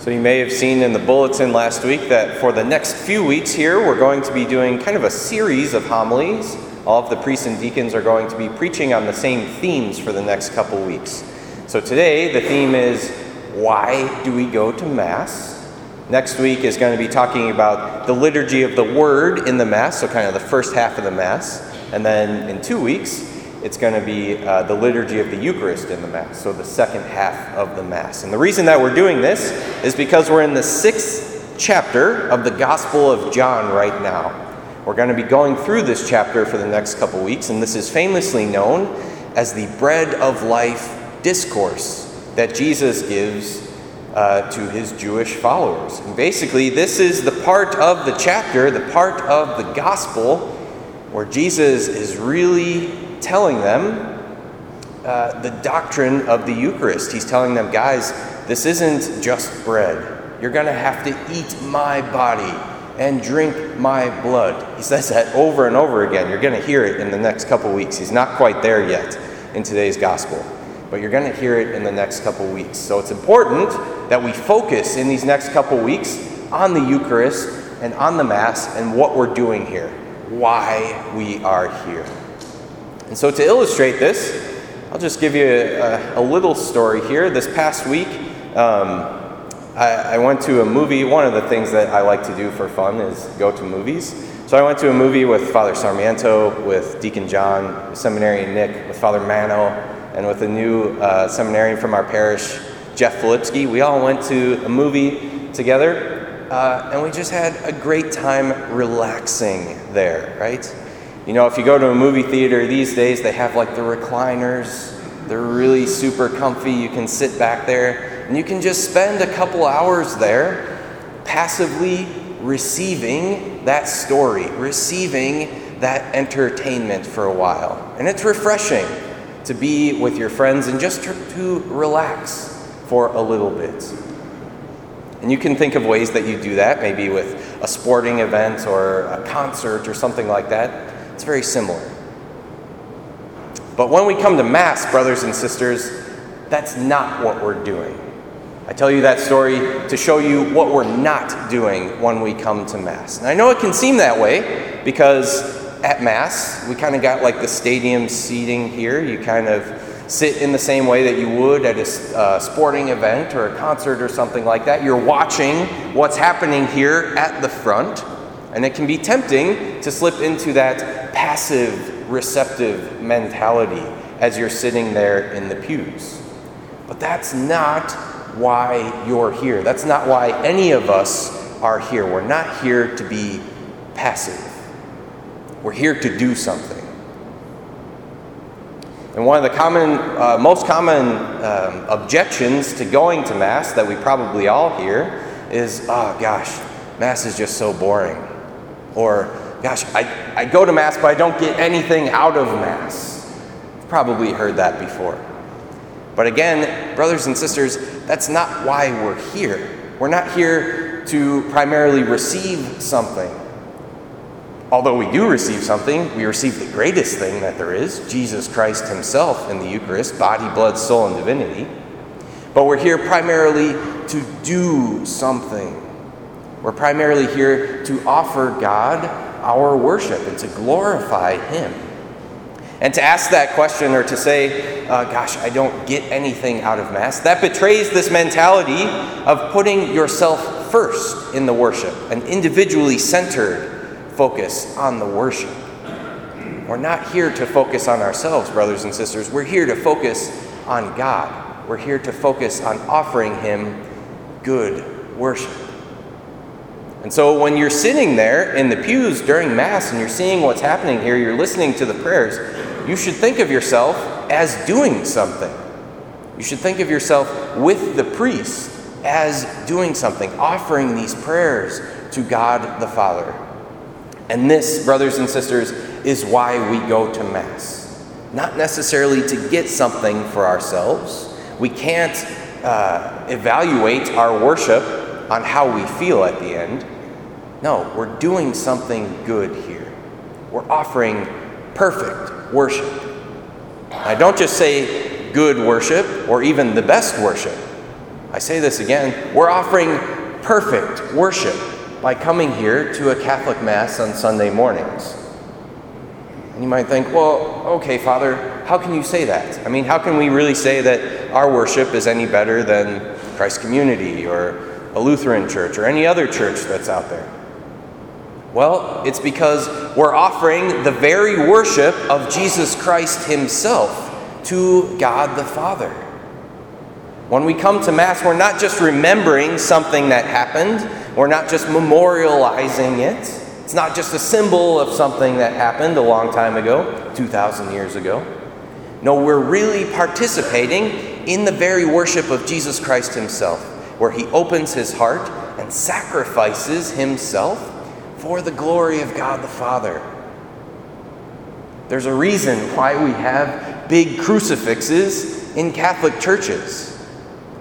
So, you may have seen in the bulletin last week that for the next few weeks here, we're going to be doing kind of a series of homilies. All of the priests and deacons are going to be preaching on the same themes for the next couple weeks. So, today the theme is Why do we go to Mass? Next week is going to be talking about the liturgy of the Word in the Mass, so kind of the first half of the Mass. And then in two weeks, it's going to be uh, the liturgy of the Eucharist in the Mass, so the second half of the Mass. And the reason that we're doing this is because we're in the sixth chapter of the Gospel of John right now. We're going to be going through this chapter for the next couple weeks, and this is famously known as the Bread of Life discourse that Jesus gives uh, to his Jewish followers. And basically, this is the part of the chapter, the part of the Gospel, where Jesus is really telling them uh, the doctrine of the Eucharist. He's telling them, guys, this isn't just bread. You're going to have to eat my body and drink my blood. He says that over and over again. You're going to hear it in the next couple weeks. He's not quite there yet in today's gospel, but you're going to hear it in the next couple weeks. So it's important that we focus in these next couple weeks on the Eucharist and on the Mass and what we're doing here, why we are here. And so, to illustrate this, I'll just give you a, a little story here. This past week, um, I, I, went to a movie. One of the things that I like to do for fun is go to movies. So, I went to a movie with Father Sarmiento, with Deacon John, seminarian Nick, with Father Mano, and with a new uh, seminarian from our parish, Jeff Filipski. We all went to a movie together, uh, and we just had a great time relaxing there, right? You know, if you go to a movie theater these days, they have like the recliners. They're really super comfy. You can sit back there and you can just spend a couple hours there passively receiving that story, receiving that entertainment for a while. And it's refreshing to be with your friends and just to, relax for a little bit. And you can think of ways that you do that, maybe with a sporting event or a concert or something like that. It's very similar. But when we come to Mass, brothers and sisters, that's not what we're doing. I tell you that story to show you what we're not doing when we come to Mass. And I know it can seem that way because at Mass, we kind of got like the stadium seating here. You kind of sit in the same way that you would at a uh, sporting event or a concert or something like that. You're watching what's happening here at the front. And it can be tempting to slip into that passive, receptive mentality as you're sitting there in the pews. But that's not why you're here. That's not why any of us are here. We're not here to be passive, we're here to do something. And one of the common, uh, most common um, objections to going to Mass that we probably all hear is, oh gosh, Mass is just so boring. Or, gosh, I, I go to Mass, but I don't get anything out of Mass. You've probably heard that before. But again, brothers and sisters, that's not why we're here. We're not here to primarily receive something. Although we do receive something, we receive the greatest thing that there is Jesus Christ Himself in the Eucharist, body, blood, soul, and divinity. But we're here primarily to do something. We're primarily here to offer God our worship and to glorify Him. And to ask that question or to say, uh, gosh, I don't get anything out of Mass, that betrays this mentality of putting yourself first in the worship, an individually centered focus on the worship. We're not here to focus on ourselves, brothers and sisters. We're here to focus on God. We're here to focus on offering Him good worship. And so when you're sitting there in the pews during Mass and you're seeing what's happening here, you're listening to the prayers, you should think of yourself as doing something. You should think of yourself with the priest as doing something, offering these prayers to God the Father. And this, brothers and sisters, is why we go to Mass. Not necessarily to get something for ourselves. We can't uh, evaluate our worship on how we feel at the end. No, we're doing something good here. We're offering perfect worship. I don't just say good worship or even the best worship. I say this again we're offering perfect worship by coming here to a Catholic Mass on Sunday mornings. And you might think, well, okay, Father, how can you say that? I mean, how can we really say that our worship is any better than Christ's Community or a Lutheran church or any other church that's out there? Well, it's because we're offering the very worship of Jesus Christ Himself to God the Father. When we come to Mass, we're not just remembering something that happened, we're not just memorializing it. It's not just a symbol of something that happened a long time ago, 2,000 years ago. No, we're really participating in the very worship of Jesus Christ Himself, where He opens His heart and sacrifices Himself for the glory of God the Father. There's a reason why we have big crucifixes in Catholic churches.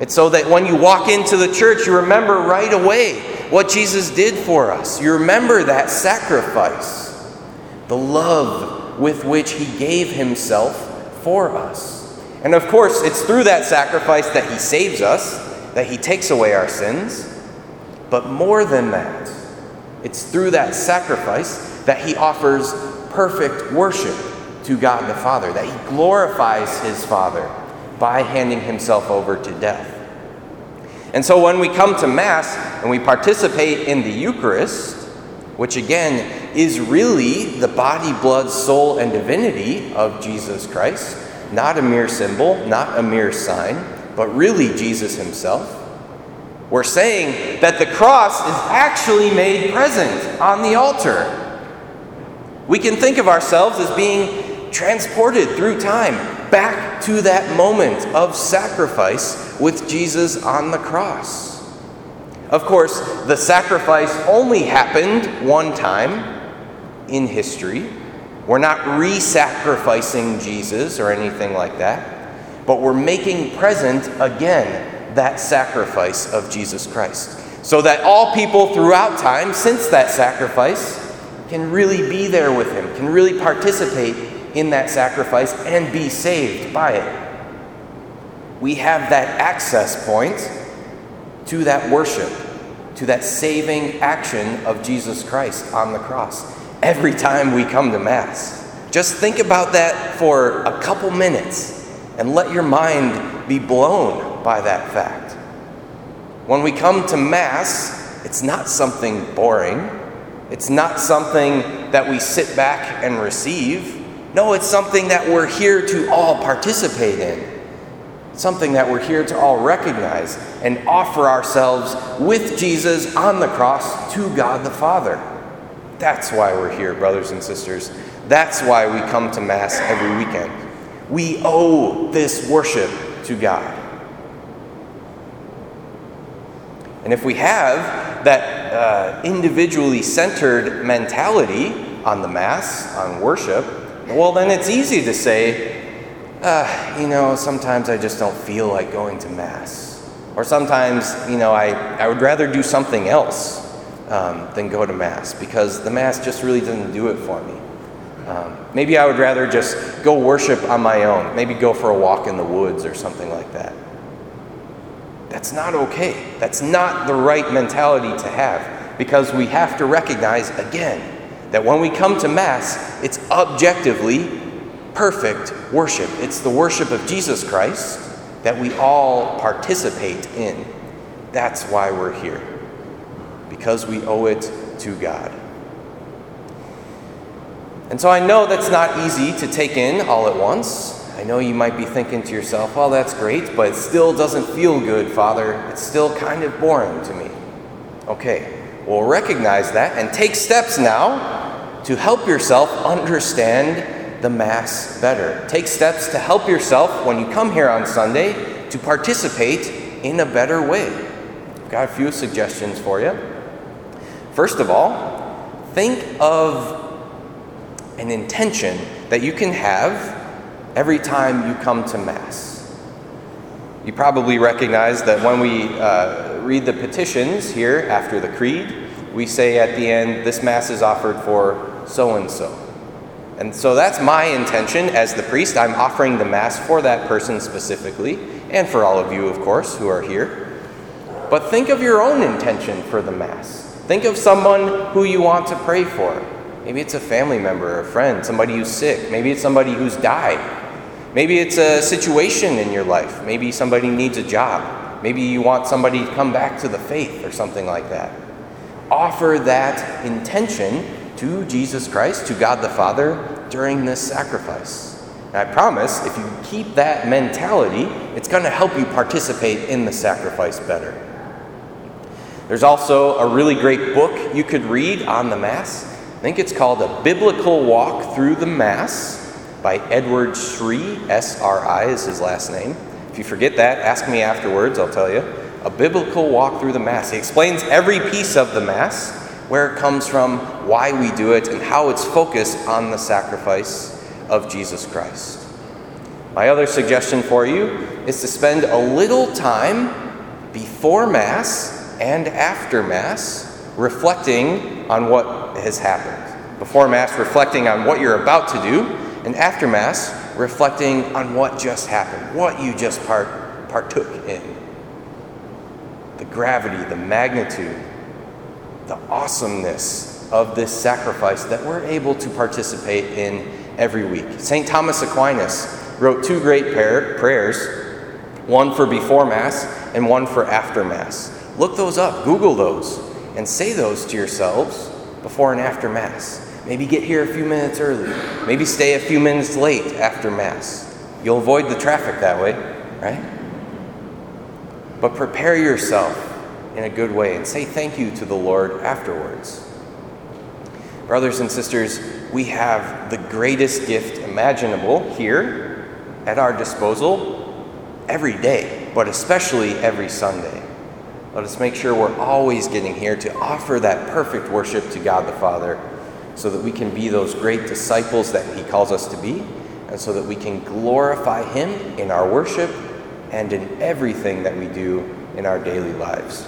It's so that when you walk into the church, you remember right away what Jesus did for us. You remember that sacrifice, the love with which He gave Himself for us. And of course, it's through that sacrifice that He saves us, that He takes away our sins. But more than that, it's through that sacrifice that he offers perfect worship to God the Father, that he glorifies his Father by handing himself over to death. And so when we come to Mass and we participate in the Eucharist, which again is really the body, blood, soul, and divinity of Jesus Christ, not a mere symbol, not a mere sign, but really Jesus himself, we're saying that the cross is actually made present on the altar. We can think of ourselves as being transported through time back to that moment of sacrifice with Jesus on the cross. Of course, the sacrifice only happened one time in history. We're not re sacrificing Jesus or anything like that, but we're making present again that sacrifice of Jesus Christ. So that all people throughout time, since that sacrifice, can really be there with Him, can really participate in that sacrifice and be saved by it. We have that access point to that worship, to that saving action of Jesus Christ on the cross every time we come to Mass. Just think about that for a couple minutes and let your mind be blown by that fact. When we come to Mass, it's not something boring. It's not something that we sit back and receive. No, it's something that we're here to all participate in. Something that we're here to all recognize and offer ourselves with Jesus on the cross to God the Father. That's why we're here, brothers and sisters. That's why we come to Mass every weekend. We owe this worship to God. And if we have that uh, individually centered mentality on the Mass, on worship, well, then it's easy to say, uh, you know, sometimes I just don't feel like going to Mass. Or sometimes, you know, I, I would rather do something else um, than go to Mass because the Mass just really doesn't do it for me. Um, maybe I would rather just go worship on my own, maybe go for a walk in the woods or something like that. That's not okay. That's not the right mentality to have because we have to recognize again that when we come to Mass, it's objectively perfect worship. It's the worship of Jesus Christ that we all participate in. That's why we're here, because we owe it to God. And so I know that's not easy to take in all at once. I know you might be thinking to yourself, well, that's great, but it still doesn't feel good, Father. It's still kind of boring to me. Okay, well, recognize that and take steps now to help yourself understand the Mass better. Take steps to help yourself when you come here on Sunday to participate in a better way. I've got a few suggestions for you. First of all, think of an intention that you can have every time you come to Mass. You probably recognize that when we uh, read the petitions here after the Creed, we say at the end, This Mass is offered for so and so. And so that's my intention as the priest. I'm offering the Mass for that person specifically, and for all of you, of course, who are here. but think of your own intention for the Mass. Think of someone who you want to pray for. Maybe it's a family member, or a friend, somebody who's sick. Maybe it's somebody who's died. Maybe it's a situation in your life. Maybe somebody needs a job. Maybe you want somebody to come back to the faith or something like that. Offer that intention to Jesus Christ, to God the Father, during this sacrifice. And I promise, if you keep that mentality, it's going to help you participate in the sacrifice better. There's also a really great book you could read on the Mass. I think it's called A Biblical Walk Through the Mass by Edward Sri. S R I is his last name. If you forget that, ask me afterwards, I'll tell you. A Biblical Walk Through the Mass. He explains every piece of the Mass, where it comes from, why we do it, and how it's focused on the sacrifice of Jesus Christ. My other suggestion for you is to spend a little time before Mass and after Mass reflecting on what has happened. Before Mass, reflecting on what you're about to do, and after Mass, reflecting on what just happened, what you just part, partook in. The gravity, the magnitude, the awesomeness of this sacrifice that we're able to participate in every week. St. Thomas Aquinas wrote two great prayers one for before Mass and one for after Mass. Look those up, Google those, and say those to yourselves before and after Mass. Maybe get here a few minutes early. Maybe stay a few minutes late after Mass. You'll avoid the traffic that way, right? But prepare yourself in a good way and say thank you to the Lord afterwards. Brothers and sisters, we have the greatest gift imaginable here at our disposal every day, but especially every Sunday. Let us make sure we're always getting here to offer that perfect worship to God the Father so that we can be those great disciples that He calls us to be, and so that we can glorify Him in our worship and in everything that we do in our daily lives.